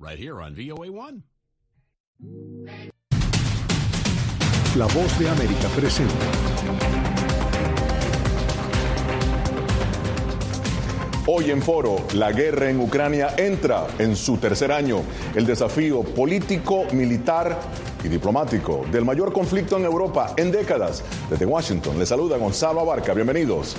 right here on VOA1. La voz de América presenta. Hoy en Foro, la guerra en Ucrania entra en su tercer año. El desafío político, militar y diplomático del mayor conflicto en Europa en décadas. Desde Washington, le saluda Gonzalo Abarca. Bienvenidos.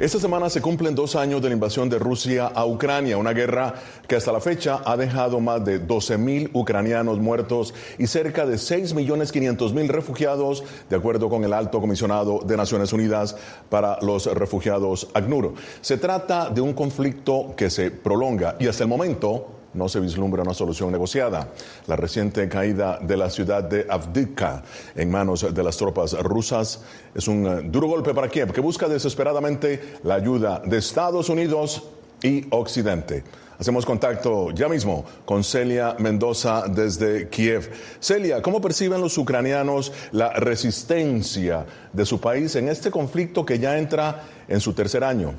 Esta semana se cumplen dos años de la invasión de Rusia a Ucrania, una guerra que hasta la fecha ha dejado más de 12 mil ucranianos muertos y cerca de 6 millones 500 mil refugiados, de acuerdo con el alto comisionado de Naciones Unidas para los refugiados, ACNUR. Se trata de un conflicto que se prolonga y hasta el momento no se vislumbra una solución negociada. La reciente caída de la ciudad de Avdivka en manos de las tropas rusas es un eh, duro golpe para Kiev, que busca desesperadamente la ayuda de Estados Unidos y Occidente. Hacemos contacto ya mismo con Celia Mendoza desde Kiev. Celia, ¿cómo perciben los ucranianos la resistencia de su país en este conflicto que ya entra en su tercer año?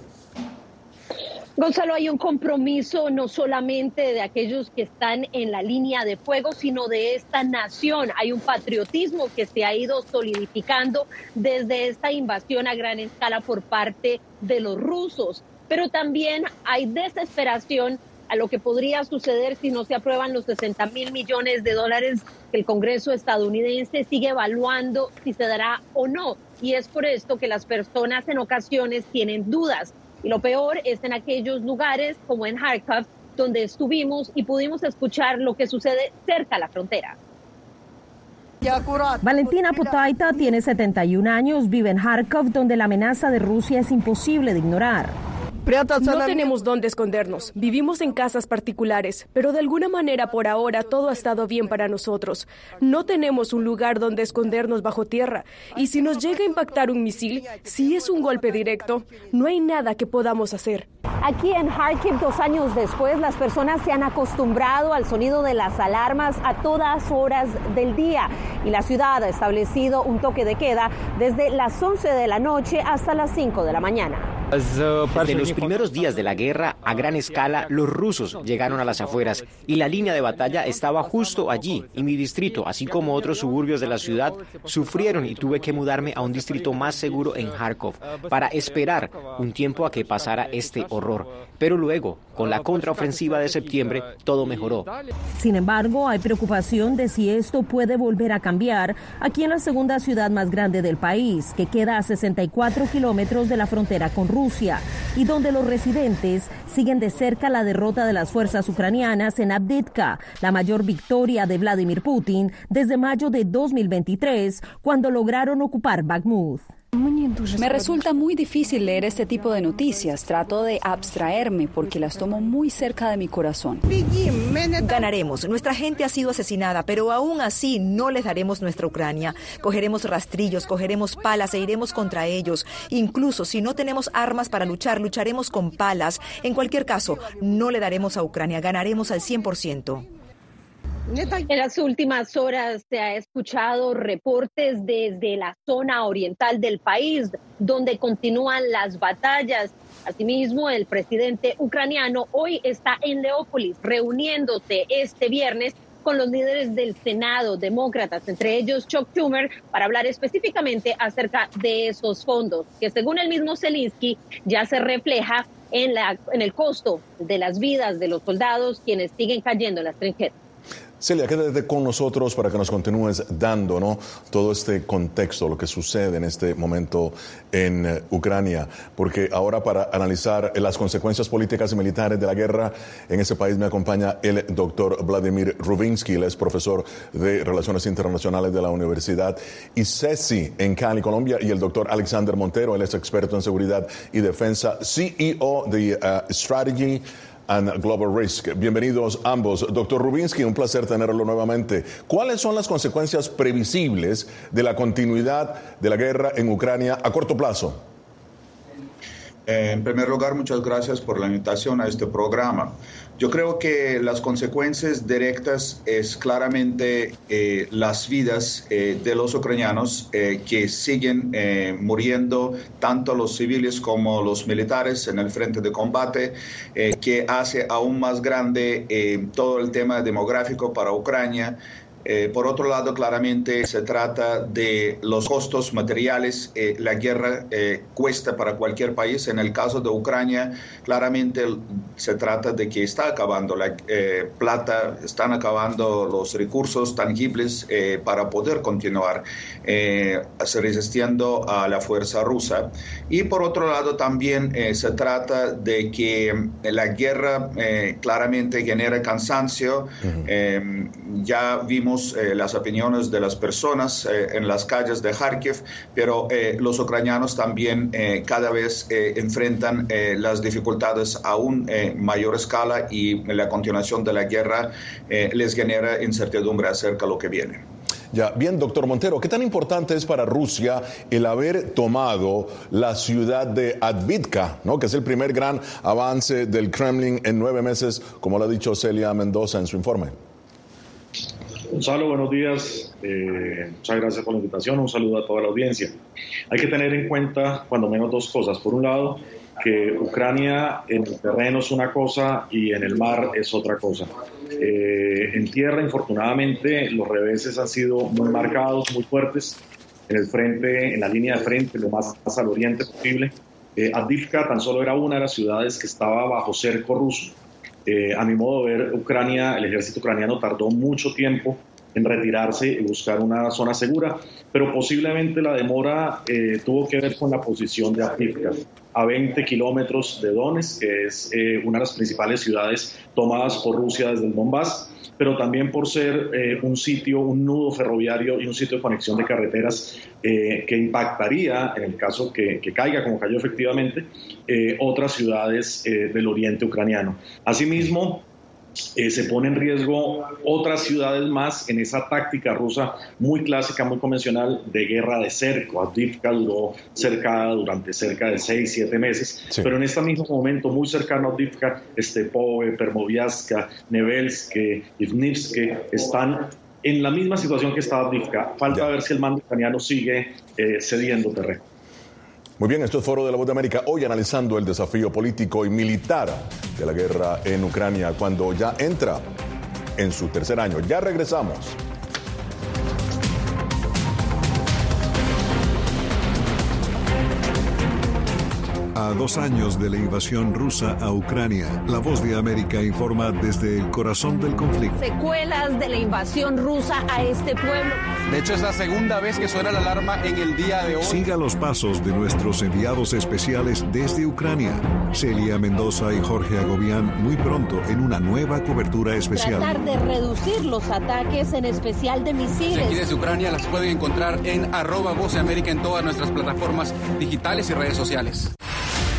Gonzalo, hay un compromiso no solamente de aquellos que están en la línea de fuego, sino de esta nación. Hay un patriotismo que se ha ido solidificando desde esta invasión a gran escala por parte de los rusos. Pero también hay desesperación a lo que podría suceder si no se aprueban los 60 mil millones de dólares que el Congreso estadounidense sigue evaluando si se dará o no. Y es por esto que las personas en ocasiones tienen dudas. Y lo peor es en aquellos lugares como en Kharkov, donde estuvimos y pudimos escuchar lo que sucede cerca a la frontera. Valentina Potaita tiene 71 años, vive en Kharkov, donde la amenaza de Rusia es imposible de ignorar. No tenemos dónde escondernos. Vivimos en casas particulares, pero de alguna manera por ahora todo ha estado bien para nosotros. No tenemos un lugar donde escondernos bajo tierra. Y si nos llega a impactar un misil, si es un golpe directo, no hay nada que podamos hacer. Aquí en Kharkiv, dos años después, las personas se han acostumbrado al sonido de las alarmas a todas horas del día y la ciudad ha establecido un toque de queda desde las 11 de la noche hasta las 5 de la mañana. Desde los primeros días de la guerra, a gran escala, los rusos llegaron a las afueras y la línea de batalla estaba justo allí. Y mi distrito, así como otros suburbios de la ciudad, sufrieron y tuve que mudarme a un distrito más seguro en Kharkov para esperar un tiempo a que pasara este horror. Pero luego, con la contraofensiva de septiembre, todo mejoró. Sin embargo, hay preocupación de si esto puede volver a cambiar aquí en la segunda ciudad más grande del país, que queda a 64 kilómetros de la frontera con Rusia y donde los residentes siguen de cerca la derrota de las fuerzas ucranianas en Abditka, la mayor victoria de Vladimir Putin desde mayo de 2023, cuando lograron ocupar Bakhmut. Me resulta muy difícil leer este tipo de noticias. Trato de abstraerme porque las tomo muy cerca de mi corazón. Ganaremos. Nuestra gente ha sido asesinada, pero aún así no les daremos nuestra Ucrania. Cogeremos rastrillos, cogeremos palas e iremos contra ellos. Incluso si no tenemos armas para luchar, lucharemos con palas. En cualquier caso, no le daremos a Ucrania. Ganaremos al 100%. En las últimas horas se ha escuchado reportes desde la zona oriental del país, donde continúan las batallas. Asimismo, el presidente ucraniano hoy está en Leópolis, reuniéndose este viernes con los líderes del Senado, demócratas, entre ellos Chuck Schumer, para hablar específicamente acerca de esos fondos, que según el mismo Zelensky ya se refleja en, en el costo de las vidas de los soldados quienes siguen cayendo en las trincheras. Celia, quédate con nosotros para que nos continúes dando todo este contexto, lo que sucede en este momento en eh, Ucrania, porque ahora para analizar las consecuencias políticas y militares de la guerra en ese país me acompaña el doctor Vladimir Rubinsky, él es profesor de Relaciones Internacionales de la Universidad ICESI en Cali, Colombia, y el doctor Alexander Montero, él es experto en seguridad y defensa, CEO de uh, Strategy and Global Risk. Bienvenidos ambos. Doctor Rubinsky, un placer tenerlo nuevamente. ¿Cuáles son las consecuencias previsibles de la continuidad de la guerra en Ucrania a corto plazo? Eh, en primer lugar, muchas gracias por la invitación a este programa. Yo creo que las consecuencias directas es claramente eh, las vidas eh, de los ucranianos que siguen muriendo, tanto los civiles como los militares en el frente de combate, que hace aún más grande todo el tema demográfico para Ucrania. Eh, por otro lado, claramente se trata de los costos materiales. Eh, la guerra eh, cuesta para cualquier país. En el caso de Ucrania, claramente se trata de que está acabando la plata, están acabando los recursos tangibles para poder continuar resistiendo a la fuerza rusa. Y por otro lado, también se trata de que la guerra claramente genera cansancio. ya vimos eh, las opiniones de las personas eh, en las calles de Kharkiv, pero eh, los ucranianos también cada vez enfrentan las dificultades aún mayor escala y la continuación de la guerra les genera incertidumbre acerca de lo que viene. Ya, bien, doctor Montero, ¿qué tan importante es para Rusia el haber tomado la ciudad de Advitka, ¿no? que es el primer gran avance del Kremlin en nueve meses, como lo ha dicho Celia Mendoza en su informe? Gonzalo, buenos días. Eh, muchas gracias por la invitación. Un saludo a toda la audiencia. Hay que tener en cuenta, cuando menos, dos cosas. Por un lado, que Ucrania en el terreno es una cosa y en el mar es otra cosa. Eh, en tierra, infortunadamente, los reveses han sido muy marcados, muy fuertes. En el frente, en la línea de frente, lo más, al oriente posible. Eh, Adivka tan solo era una de las ciudades que estaba bajo cerco ruso. Eh, a mi modo de ver, Ucrania, el ejército ucraniano tardó mucho tiempo en retirarse y buscar una zona segura, pero posiblemente la demora eh, tuvo que ver con la posición de Avdiivka, a 20 kilómetros de Donetsk, que es eh, una de las principales ciudades tomadas por Rusia desde el Donbass pero también por ser eh, un sitio, un nudo ferroviario y un sitio de conexión de carreteras eh, que impactaría, en el caso que, caiga, como cayó efectivamente, eh, otras ciudades del oriente ucraniano. Asimismo, eh, se pone en riesgo otras ciudades más en esa táctica rusa muy clásica, muy convencional de guerra de cerco. Adivka duró cercada durante cerca de seis, siete meses, pero en este mismo momento, muy cercano a Adivka, Stepove, Permoviaska, Nevelske, Ivnivske están en la misma situación que está Adivka. Falta ver si el mando ucraniano sigue eh, cediendo terreno. Muy bien, esto es Foro de la Voz de América, hoy analizando el desafío político y militar de la guerra en Ucrania cuando ya entra en su tercer año. Ya regresamos. A dos años de la invasión rusa a Ucrania, La Voz de América informa desde el corazón del conflicto. Secuelas de la invasión rusa a este pueblo. De hecho, es la segunda vez que suena la alarma en el día de hoy. Siga los pasos de nuestros enviados especiales desde Ucrania, Celia Mendoza y Jorge Agobián, muy pronto en una nueva cobertura especial. Tratar de reducir los ataques, en especial de misiles. Aquí desde Ucrania las pueden encontrar en arroba Voz de América en todas nuestras plataformas digitales y redes sociales.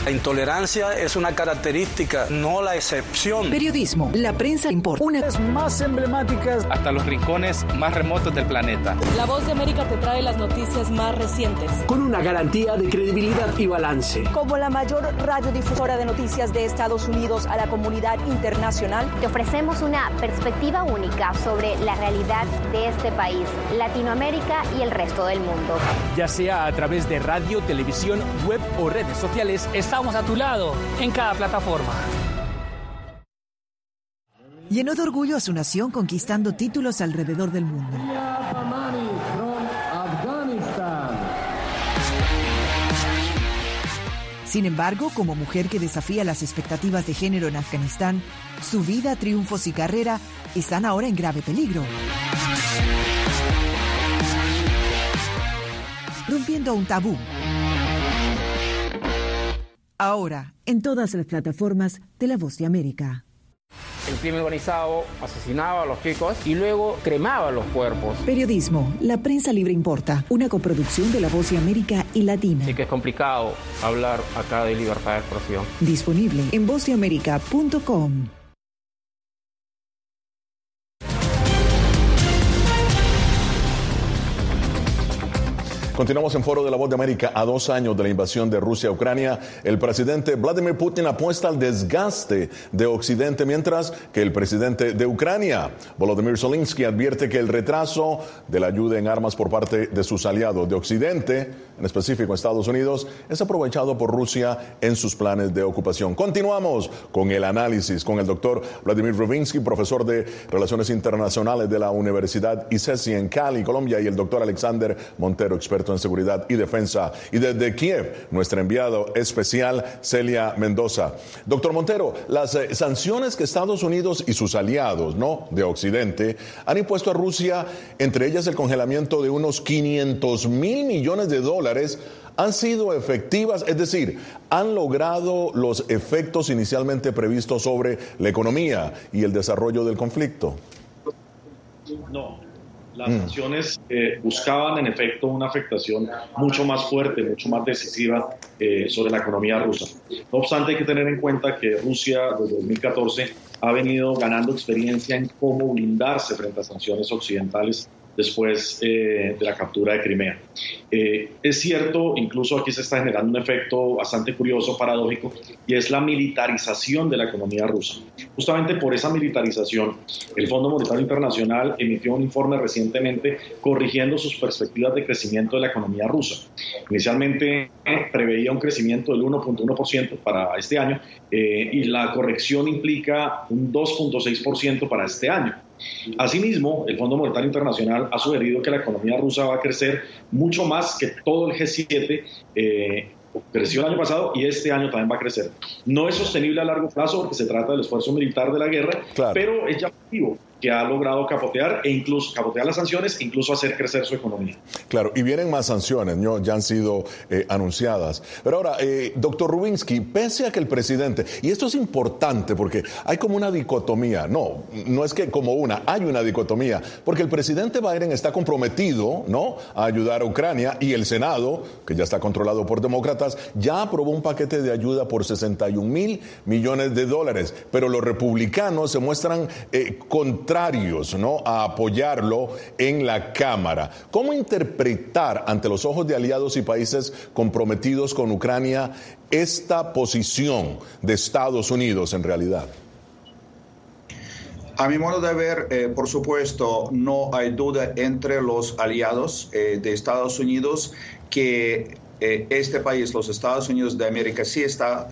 La intolerancia es una característica, no la excepción. Periodismo, la prensa importa. Una de las más emblemáticas. Hasta los rincones más remotos del planeta. La voz de América te trae las noticias más recientes. Con una garantía de credibilidad y balance. Como la mayor radiodifusora de noticias de Estados Unidos a la comunidad internacional. Te ofrecemos una perspectiva única sobre la realidad de este país, Latinoamérica y el resto del mundo. Ya sea a través de radio, televisión, web o redes sociales, Estamos a tu lado en cada plataforma. Llenó de orgullo a su nación conquistando títulos alrededor del mundo. Sin embargo, como mujer que desafía las expectativas de género en Afganistán, su vida, triunfos y carrera están ahora en grave peligro. Rompiendo un tabú. Ahora, en todas las plataformas de La Voz de América. El crimen organizado asesinaba a los chicos y luego cremaba los cuerpos. Periodismo, la prensa libre importa, una coproducción de La Voz de América y Latina. Sí que es complicado hablar acá de libertad de expresión. Disponible en vozdeamerica.com. Continuamos en Foro de la Voz de América. A dos años de la invasión de Rusia a Ucrania, el presidente Vladimir Putin apuesta al desgaste de Occidente, mientras que el presidente de Ucrania, Volodymyr Zelensky, advierte que el retraso de la ayuda en armas por parte de sus aliados de Occidente, en específico Estados Unidos, es aprovechado por Rusia en sus planes de ocupación. Continuamos con el análisis con el doctor Vladimir Rubinsky, profesor de Relaciones Internacionales de la Universidad ICESI en Cali, Colombia, y el doctor Alexander Montero, experto en seguridad y defensa. Y desde Kiev, nuestro enviado especial, Celia Mendoza. Doctor Montero, las eh, sanciones que Estados Unidos y sus aliados, ¿no? De Occidente, han impuesto a Rusia, entre ellas el congelamiento de unos 500 mil millones de dólares, han sido efectivas, es decir, han logrado los efectos inicialmente previstos sobre la economía y el desarrollo del conflicto. No, las mm. sanciones eh, buscaban en efecto una afectación mucho más fuerte, mucho más decisiva eh, sobre la economía rusa. No obstante, hay que tener en cuenta que Rusia desde 2014 ha venido ganando experiencia en cómo blindarse frente a sanciones occidentales después eh, de la captura de Crimea. Eh, es cierto, incluso aquí se está generando un efecto bastante curioso, paradójico, y es la militarización de la economía rusa. Justamente por esa militarización, el Fondo Monetario Internacional emitió un informe recientemente corrigiendo sus perspectivas de crecimiento de la economía rusa. Inicialmente preveía un crecimiento del 1.1% para este año eh, y la corrección implica un 2.6% para este año. Asimismo, el Fondo Monetario Internacional ha sugerido que la economía rusa va a crecer mucho más que todo el G7 eh, creció el año pasado y este año también va a crecer. No es sostenible a largo plazo porque se trata del esfuerzo militar de la guerra, pero es llamativo que ha logrado capotear e incluso capotear las sanciones e incluso hacer crecer su economía. Claro, y vienen más sanciones, ya han sido eh, anunciadas. Pero ahora, eh, doctor Rubinsky, pese a que el presidente, y esto es importante porque hay como una dicotomía, no, no es que como una, hay una dicotomía, porque el presidente Biden está comprometido, ¿no?, a ayudar a Ucrania y el Senado, que ya está controlado por demócratas, ya aprobó un paquete de ayuda por 61 mil millones de dólares, pero los republicanos se muestran eh, contrarios ¿no? a apoyarlo en la Cámara. ¿Cómo interpretar ante los ojos de aliados y países comprometidos con Ucrania esta posición de Estados Unidos en realidad? A mi modo de ver, eh, por supuesto, no hay duda entre los aliados eh, de Estados Unidos que eh, este país, los Estados Unidos de América, sí está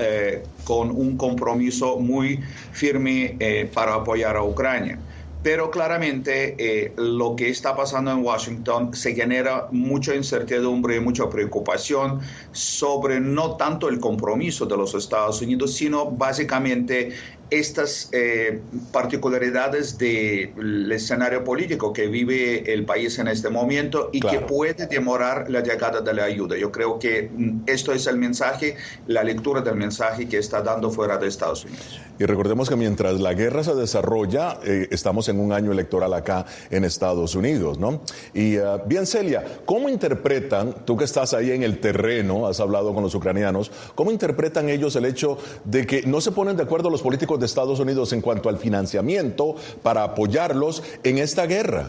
con un compromiso muy firme para apoyar a Ucrania. Pero claramente lo que está pasando en Washington se genera mucha incertidumbre y mucha preocupación sobre no tanto el compromiso de los Estados Unidos, sino básicamente estas eh, particularidades del escenario político que vive el país en este momento y que puede demorar la llegada de la ayuda. Yo creo que mm, esto es el mensaje, la lectura del mensaje que está dando fuera de Estados Unidos. Y recordemos que mientras la guerra se desarrolla, eh, estamos en un año electoral acá en Estados Unidos, ¿no? Y eh, bien, Celia, ¿cómo interpretan, tú que estás ahí en el terreno, has hablado con los ucranianos, cómo interpretan ellos el hecho de que no se ponen de acuerdo los políticos de Estados Unidos en cuanto al financiamiento para apoyarlos en esta guerra?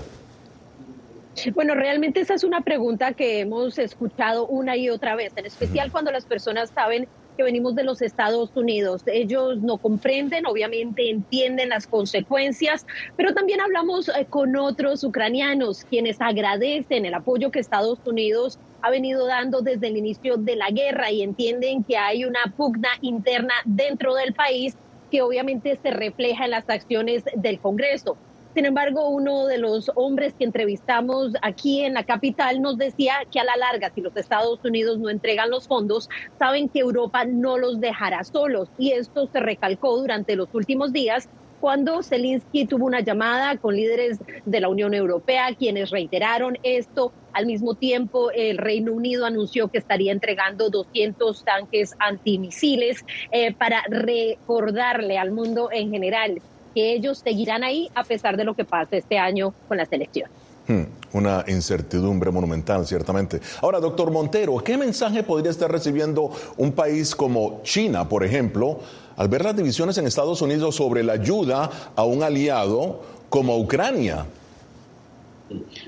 Bueno, realmente esa es una pregunta que hemos escuchado una y otra vez, en especial cuando las personas saben que venimos de los Estados Unidos. Ellos no comprenden, obviamente entienden las consecuencias, pero también hablamos eh, con otros ucranianos quienes agradecen el apoyo que Estados Unidos ha venido dando desde el inicio de la guerra y entienden que hay una pugna interna dentro del país que obviamente se refleja en las acciones del Congreso. Sin embargo, uno de los hombres que entrevistamos aquí en la capital nos decía que a la larga, si los Estados Unidos no entregan los fondos, saben que Europa no los dejará solos. Y esto se recalcó durante los últimos días cuando Zelensky tuvo una llamada con líderes de la Unión Europea, quienes reiteraron esto. Al mismo tiempo, el Reino Unido anunció que estaría entregando 200 tanques antimisiles eh, para recordarle al mundo en general que ellos seguirán ahí a pesar de lo que pase este año con la selección. Hmm, una incertidumbre monumental, ciertamente. Ahora, doctor Montero, ¿qué mensaje podría estar recibiendo un país como China, por ejemplo, al ver las divisiones en Estados Unidos sobre la ayuda a un aliado como Ucrania?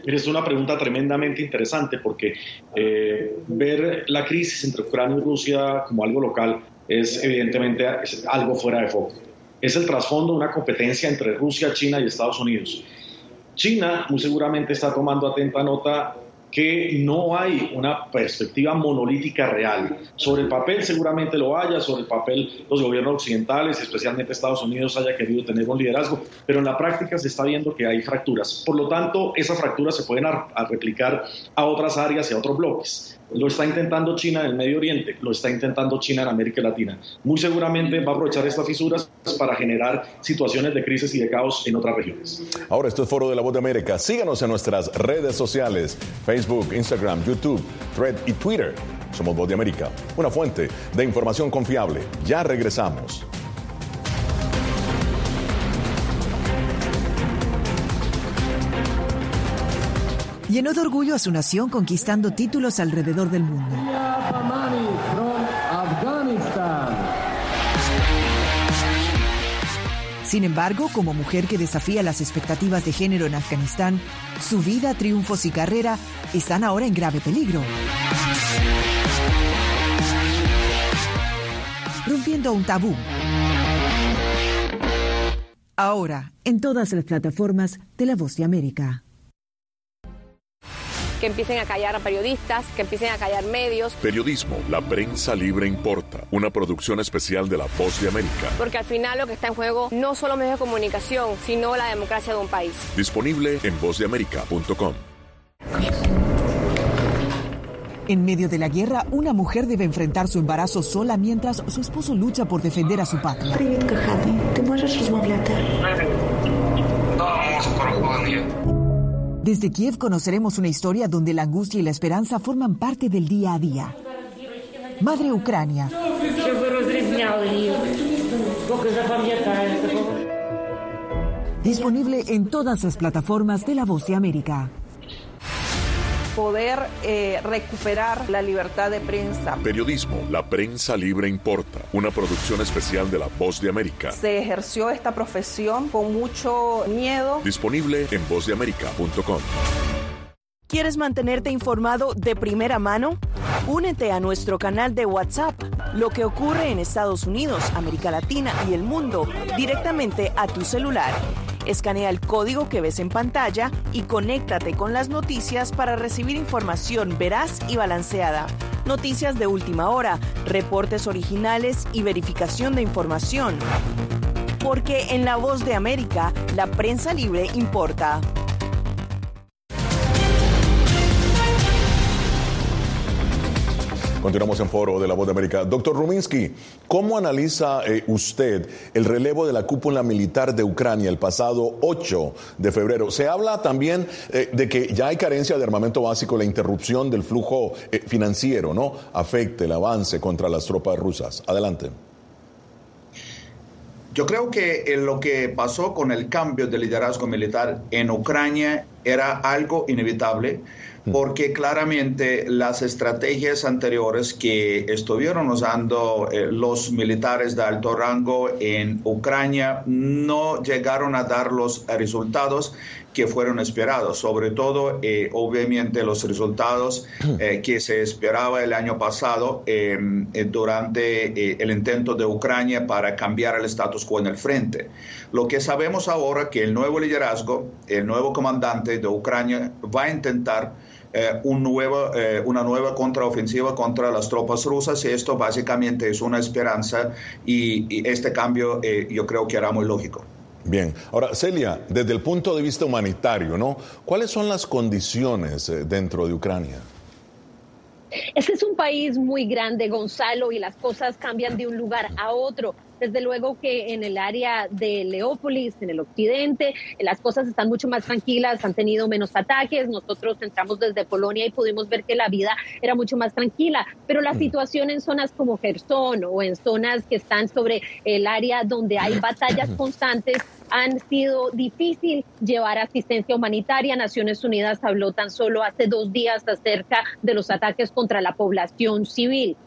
Es una pregunta tremendamente interesante porque eh, ver la crisis entre Ucrania y Rusia como algo local es evidentemente algo fuera de foco. Es el trasfondo de una competencia entre Rusia, China y Estados Unidos. China muy seguramente está tomando atenta nota que no hay una perspectiva monolítica real. Sobre el papel seguramente lo haya, sobre el papel los gobiernos occidentales, especialmente Estados Unidos, haya querido tener un liderazgo, pero en la práctica se está viendo que hay fracturas. Por lo tanto, esas fracturas se pueden replicar a otras áreas y a otros bloques. Lo está intentando China en el Medio Oriente, lo está intentando China en América Latina. Muy seguramente va a aprovechar estas fisuras para generar situaciones de crisis y de caos en otras regiones. Ahora, esto es Foro de la Voz de América. Síganos en nuestras redes sociales, Facebook, Instagram, YouTube, Thread y Twitter. Somos Voz de América, una fuente de información confiable. Ya regresamos. Llenó de orgullo a su nación conquistando títulos alrededor del mundo. Sin embargo, como mujer que desafía las expectativas de género en Afganistán, su vida, triunfos y carrera están ahora en grave peligro. Rompiendo un tabú. Ahora, en todas las plataformas de La Voz de América que empiecen a callar a periodistas, que empiecen a callar medios. Periodismo, la prensa libre importa. Una producción especial de La Voz de América. Porque al final lo que está en juego no solo medios de comunicación, sino la democracia de un país. Disponible en vozdeamerica.com. En medio de la guerra, una mujer debe enfrentar su embarazo sola mientras su esposo lucha por defender a su patria. Desde Kiev conoceremos una historia donde la angustia y la esperanza forman parte del día a día. Madre Ucrania. Disponible en todas las plataformas de La Voz de América poder eh, recuperar la libertad de prensa. Periodismo, la prensa libre importa. Una producción especial de La Voz de América. Se ejerció esta profesión con mucho miedo. Disponible en vozdeamerica.com. ¿Quieres mantenerte informado de primera mano? Únete a nuestro canal de WhatsApp. Lo que ocurre en Estados Unidos, América Latina y el mundo directamente a tu celular. Escanea el código que ves en pantalla y conéctate con las noticias para recibir información veraz y balanceada. Noticias de última hora, reportes originales y verificación de información. Porque en La Voz de América, la prensa libre importa. Continuamos en Foro de la Voz de América. Doctor Ruminsky, ¿cómo analiza eh, usted el relevo de la cúpula militar de Ucrania el pasado 8 de febrero? Se habla también eh, de que ya hay carencia de armamento básico, la interrupción del flujo eh, financiero, ¿no? Afecte el avance contra las tropas rusas. Adelante. Yo creo que lo que pasó con el cambio de liderazgo militar en Ucrania era algo inevitable porque claramente las estrategias anteriores que estuvieron usando eh, los militares de alto rango en Ucrania no llegaron a dar los resultados que fueron esperados, sobre todo, eh, obviamente, los resultados eh, que se esperaba el año pasado em, durante el intento de Ucrania para cambiar el status quo en el frente. Lo que sabemos ahora que el nuevo liderazgo, el nuevo comandante de Ucrania va a intentar eh, un nuevo, eh, una nueva contraofensiva contra las tropas rusas y esto básicamente es una esperanza y, este cambio eh, yo creo que era muy lógico. Bien, ahora Celia, desde el punto de vista humanitario, ¿no? ¿Cuáles son las condiciones dentro de Ucrania? Este es un país muy grande, Gonzalo, y las cosas cambian de un lugar a otro. Desde luego que en el área de Leópolis, en el occidente, las cosas están mucho más tranquilas, han tenido menos ataques. Nosotros entramos desde Polonia y pudimos ver que la vida era mucho más tranquila, pero la mm. situación en zonas como Gerson o en zonas que están sobre el área donde hay batallas constantes han sido difícil llevar asistencia humanitaria. Naciones Unidas habló tan solo hace dos días acerca de los ataques contra la población civil.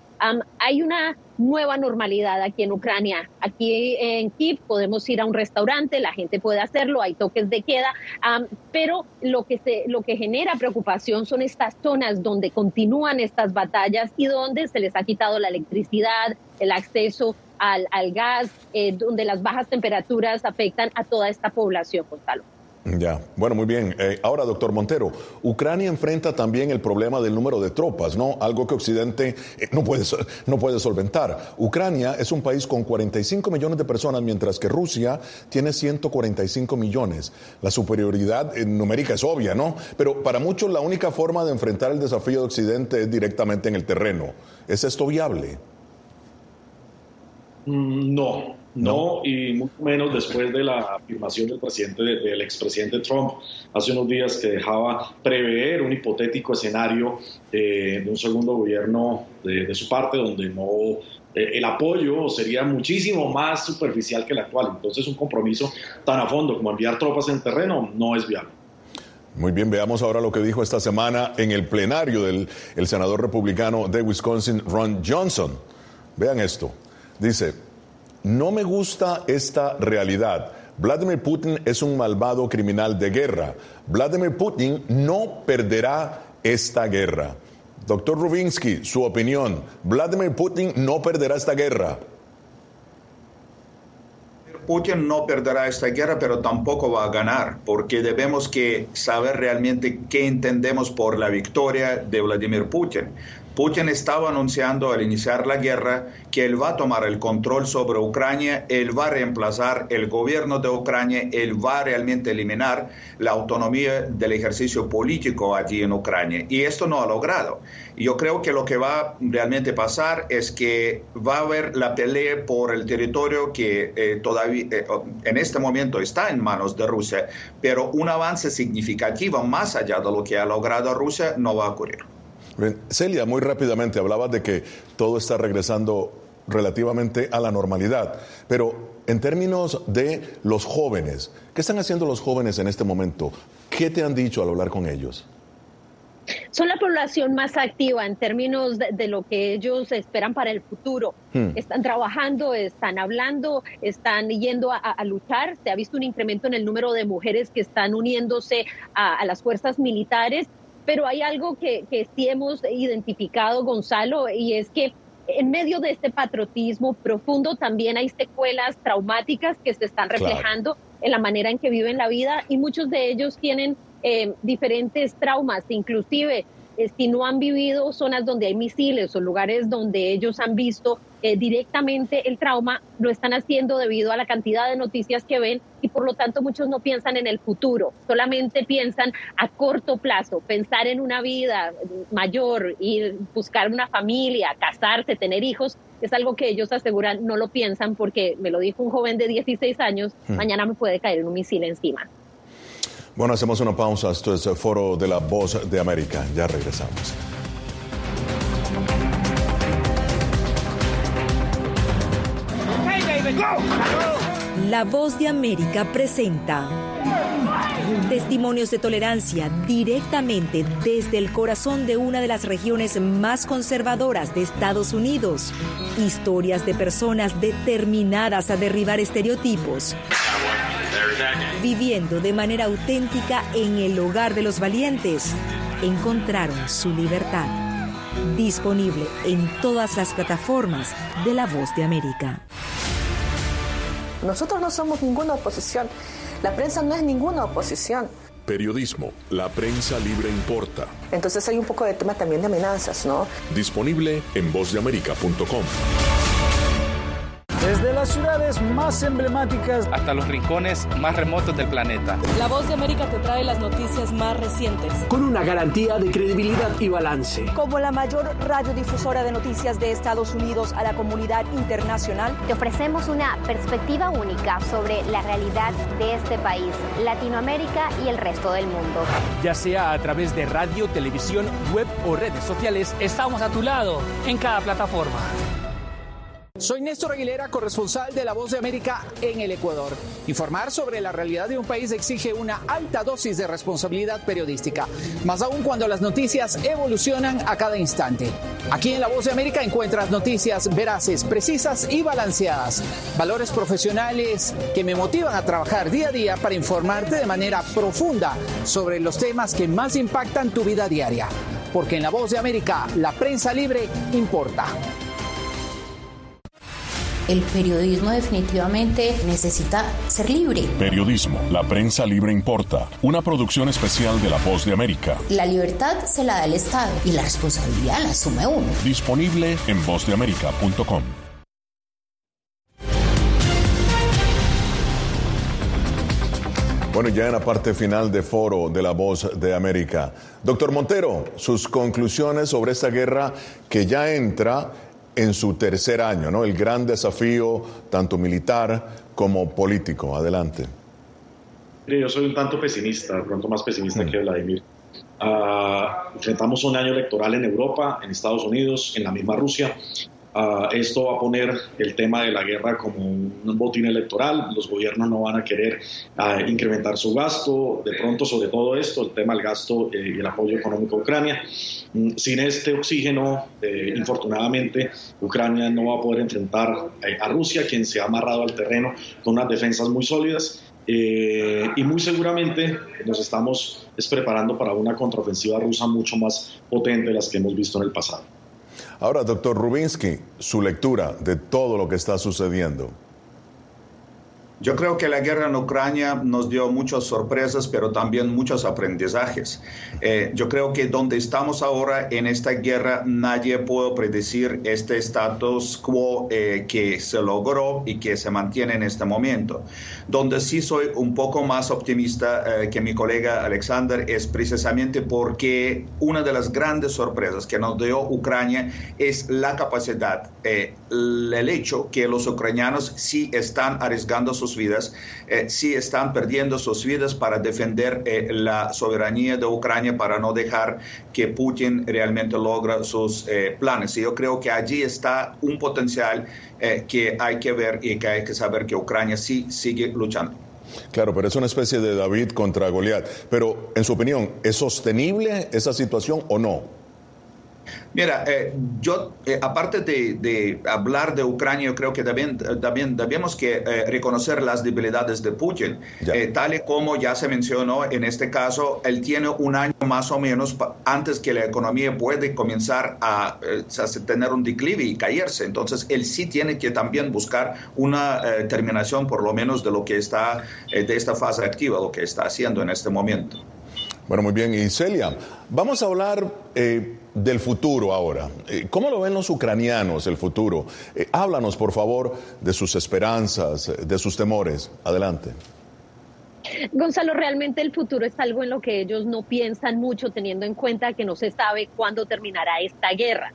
Hay una nueva normalidad aquí en Ucrania. Aquí en Kiev podemos ir a un restaurante, la gente puede hacerlo, hay toques de queda, pero lo que, se, lo que genera preocupación son estas zonas donde continúan estas batallas y donde se les ha quitado la electricidad, el acceso al, al gas, eh, donde las bajas temperaturas afectan a toda esta población, Gonzalo. Ya, bueno, muy bien. Eh, ahora, doctor Montero, Ucrania enfrenta también el problema del número de tropas, ¿no? Algo que Occidente eh, no, puede, no puede solventar. Ucrania es un país con 45 millones de personas, mientras que Rusia tiene 145 millones. La superioridad numérica es obvia, ¿no? Pero para muchos la única forma de enfrentar el desafío de Occidente es directamente en el terreno. ¿Es esto viable? Mm, no, no, y mucho menos después de la afirmación del presidente, del expresidente Trump hace unos días que dejaba prever un hipotético escenario de, un segundo gobierno de, su parte donde no eh, el apoyo sería muchísimo más superficial que el actual. Entonces un compromiso tan a fondo como enviar tropas en terreno no es viable. Muy bien, veamos ahora lo que dijo esta semana en el plenario del el senador republicano de Wisconsin, Ron Johnson. Vean esto. Dice, no me gusta esta realidad. Vladimir Putin es un malvado criminal de guerra. Vladimir Putin no perderá esta guerra. Doctor Rubinsky, su opinión. Vladimir Putin no perderá esta guerra. Putin no perderá esta guerra, pero tampoco va a ganar, porque debemos que saber realmente qué entendemos por la victoria de Vladimir Putin. Putin estaba anunciando al iniciar la guerra que él va a tomar el control sobre Ucrania, él va a reemplazar el gobierno de Ucrania, él va a realmente eliminar la autonomía del ejercicio político allí en Ucrania. Y esto no ha logrado. Yo creo que lo que va a realmente pasar es que va a haber la pelea por el territorio que eh, todavía eh, en este momento está en manos de Rusia, pero un avance significativo más allá de lo que ha logrado Rusia no va a ocurrir. Celia, muy rápidamente hablabas de que todo está regresando relativamente a la normalidad, pero en términos de los jóvenes, ¿qué están haciendo los jóvenes en este momento? ¿Qué te han dicho al hablar con ellos? Son la población más activa en términos de, lo que ellos esperan para el futuro. Hmm. Están trabajando, están hablando, están yendo a, luchar. Se ha visto un incremento en el número de mujeres que están uniéndose a las fuerzas militares pero hay algo que, sí hemos identificado, Gonzalo, y es que en medio de este patriotismo profundo también hay secuelas traumáticas que se están reflejando en la manera en que viven la vida y muchos de ellos tienen eh, diferentes traumas, inclusive eh, si no han vivido zonas donde hay misiles o lugares donde ellos han visto eh, directamente el trauma, lo están haciendo debido a la cantidad de noticias que ven y por lo tanto muchos no piensan en el futuro, solamente piensan a corto plazo, pensar en una vida mayor, ir buscar una familia, casarse, tener hijos, es algo que ellos aseguran no lo piensan porque me lo dijo un joven de 16 años, hmm. mañana me puede caer un misil encima. Bueno, hacemos una pausa. Esto es el Foro de la Voz de América. Ya regresamos. La Voz de América presenta testimonios de tolerancia directamente desde el corazón de una de las regiones más conservadoras de Estados Unidos. Historias de personas determinadas a derribar estereotipos viviendo de manera auténtica en el hogar de los valientes, encontraron su libertad. Disponible en todas las plataformas de La Voz de América. Nosotros no somos ninguna oposición. La prensa no es ninguna oposición. Periodismo, la prensa libre importa. Entonces hay un poco de tema también de amenazas, ¿no? Disponible en vozdeamerica.com. Desde las ciudades más emblemáticas hasta los rincones más remotos del planeta. La Voz de América te trae las noticias más recientes. Con una garantía de credibilidad y balance. Como la mayor radiodifusora de noticias de Estados Unidos a la comunidad internacional, te ofrecemos una perspectiva única sobre la realidad de este país, Latinoamérica y el resto del mundo. Ya sea a través de radio, televisión, web o redes sociales, estamos a tu lado en cada plataforma. Soy Néstor Aguilera, corresponsal de La Voz de América en el Ecuador. Informar sobre la realidad de un país exige una alta dosis de responsabilidad periodística, más aún cuando las noticias evolucionan a cada instante. Aquí en La Voz de América encuentras noticias veraces, precisas y balanceadas, valores profesionales que me motivan a trabajar día a día para informarte de manera profunda sobre los temas que más impactan tu vida diaria. Porque en La Voz de América, la prensa libre importa el periodismo definitivamente necesita ser libre. Periodismo, la prensa libre importa. Una producción especial de La Voz de América. La libertad se la da el Estado y la responsabilidad la asume uno. Disponible en vozdeamerica.com. Bueno, ya en la parte final de foro de La Voz de América. Doctor Montero, sus conclusiones sobre esta guerra que ya entra en su tercer año, ¿no? El gran desafío, tanto militar como político. Adelante. Yo soy un tanto pesimista, pronto más pesimista mm. que Vladimir. Ah, enfrentamos un año electoral en Europa, en Estados Unidos, en la misma Rusia, Ah, esto va a poner el tema de la guerra como un botín electoral. Los gobiernos no van a querer ah, incrementar su gasto. De pronto, sobre todo esto, el tema del gasto eh, y el apoyo económico a Ucrania. Mm, sin este oxígeno, eh, infortunadamente, Ucrania no va a poder enfrentar eh, a Rusia, quien se ha amarrado al terreno con unas defensas muy sólidas. y muy seguramente nos estamos preparando para una contraofensiva rusa mucho más potente de las que hemos visto en el pasado. Ahora, doctor Rubinsky, su lectura de todo lo que está sucediendo. Yo creo que la guerra en Ucrania nos dio muchas sorpresas, pero también muchos aprendizajes. Eh, yo creo que donde estamos ahora en esta guerra, nadie puede predecir este status quo eh, que se logró y que se mantiene en este momento. Donde sí soy un poco más optimista eh, que mi colega Alexander es precisamente porque una de las grandes sorpresas que nos dio Ucrania es la capacidad, el hecho que los ucranianos sí están arriesgando sus vidas, eh, si están perdiendo sus vidas para defender eh, la soberanía de Ucrania, para no dejar que Putin realmente logre sus eh, planes. Y yo creo que allí está un potencial que hay que ver y que hay que saber que Ucrania sí sigue luchando. Claro, pero es una especie de David contra Goliat. Pero, en su opinión, ¿es sostenible esa situación o no? Mira, eh, yo, eh, aparte de, hablar de Ucrania, yo creo que también, también debemos que eh, reconocer las debilidades de Putin. tal y como ya se mencionó en este caso, él tiene un año más o menos antes que la economía puede comenzar a, tener un declive y caerse. Entonces, él sí tiene que también buscar una terminación, por lo menos, de lo que está, de esta fase activa, lo que está haciendo en este momento. Bueno, muy bien. Y Celia, vamos a hablar eh, del futuro ahora. Eh, ¿Cómo lo ven los ucranianos el futuro? Eh, háblanos, por favor, de sus esperanzas, de sus temores. Adelante. Gonzalo, realmente el futuro es algo en lo que ellos no piensan mucho, teniendo en cuenta que no se sabe cuándo terminará esta guerra.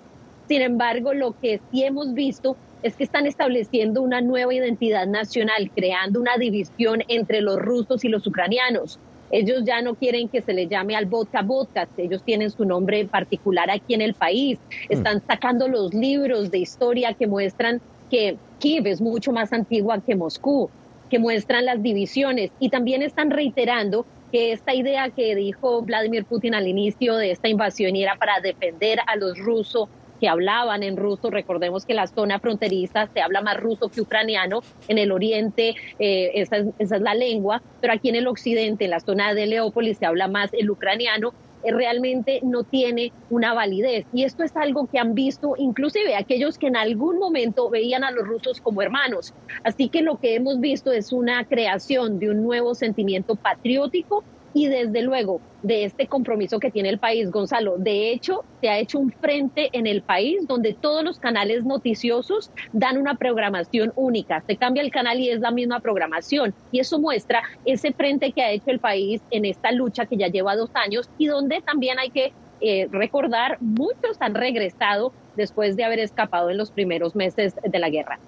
Sin embargo, lo que sí hemos visto es que están estableciendo una nueva identidad nacional, creando una división entre los rusos y los ucranianos. Ellos ya no quieren que se les llame al vodka vodka, ellos tienen su nombre particular aquí en el país. Mm. Están sacando los libros de historia que muestran que Kiev es mucho más antigua que Moscú, que muestran las divisiones y también están reiterando que esta idea que dijo Vladimir Putin al inicio de esta invasión era para defender a los rusos que hablaban en ruso. Recordemos que la zona fronteriza se habla más ruso que ucraniano. En el oriente eh, esa, es, la lengua, pero aquí en el occidente, en la zona de Leópolis, se habla más el ucraniano eh, realmente no tiene una validez. Y esto es algo que han visto inclusive aquellos que en algún momento veían a los rusos como hermanos. Así que lo que hemos visto es una creación de un nuevo sentimiento patriótico y desde luego de este compromiso que tiene el país, Gonzalo. De hecho, se ha hecho un frente en el país donde todos los canales noticiosos dan una programación única. Se cambia el canal y es la misma programación. Y eso muestra ese frente que ha hecho el país en esta lucha que ya lleva dos años y donde también hay que eh, recordar, muchos han regresado después de haber escapado en los primeros meses de la guerra.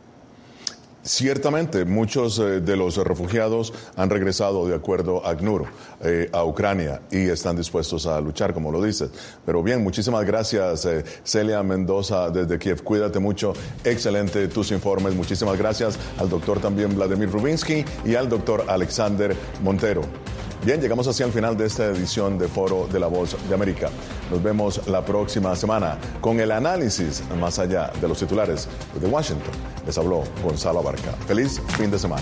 Ciertamente, muchos eh, de los refugiados han regresado de acuerdo a ACNUR eh, a Ucrania y están dispuestos a luchar, como lo dices. Pero bien, muchísimas gracias, eh, Celia Mendoza desde Kiev. Cuídate mucho. Excelente tus informes. Muchísimas gracias al doctor también Vladimir Rubinsky y al doctor Alexander Montero. Bien, llegamos así al final de esta edición de Foro de la Voz de América. Nos vemos la próxima semana con el análisis más allá de los titulares de Washington. Les habló Gonzalo Abarca. Feliz fin de semana.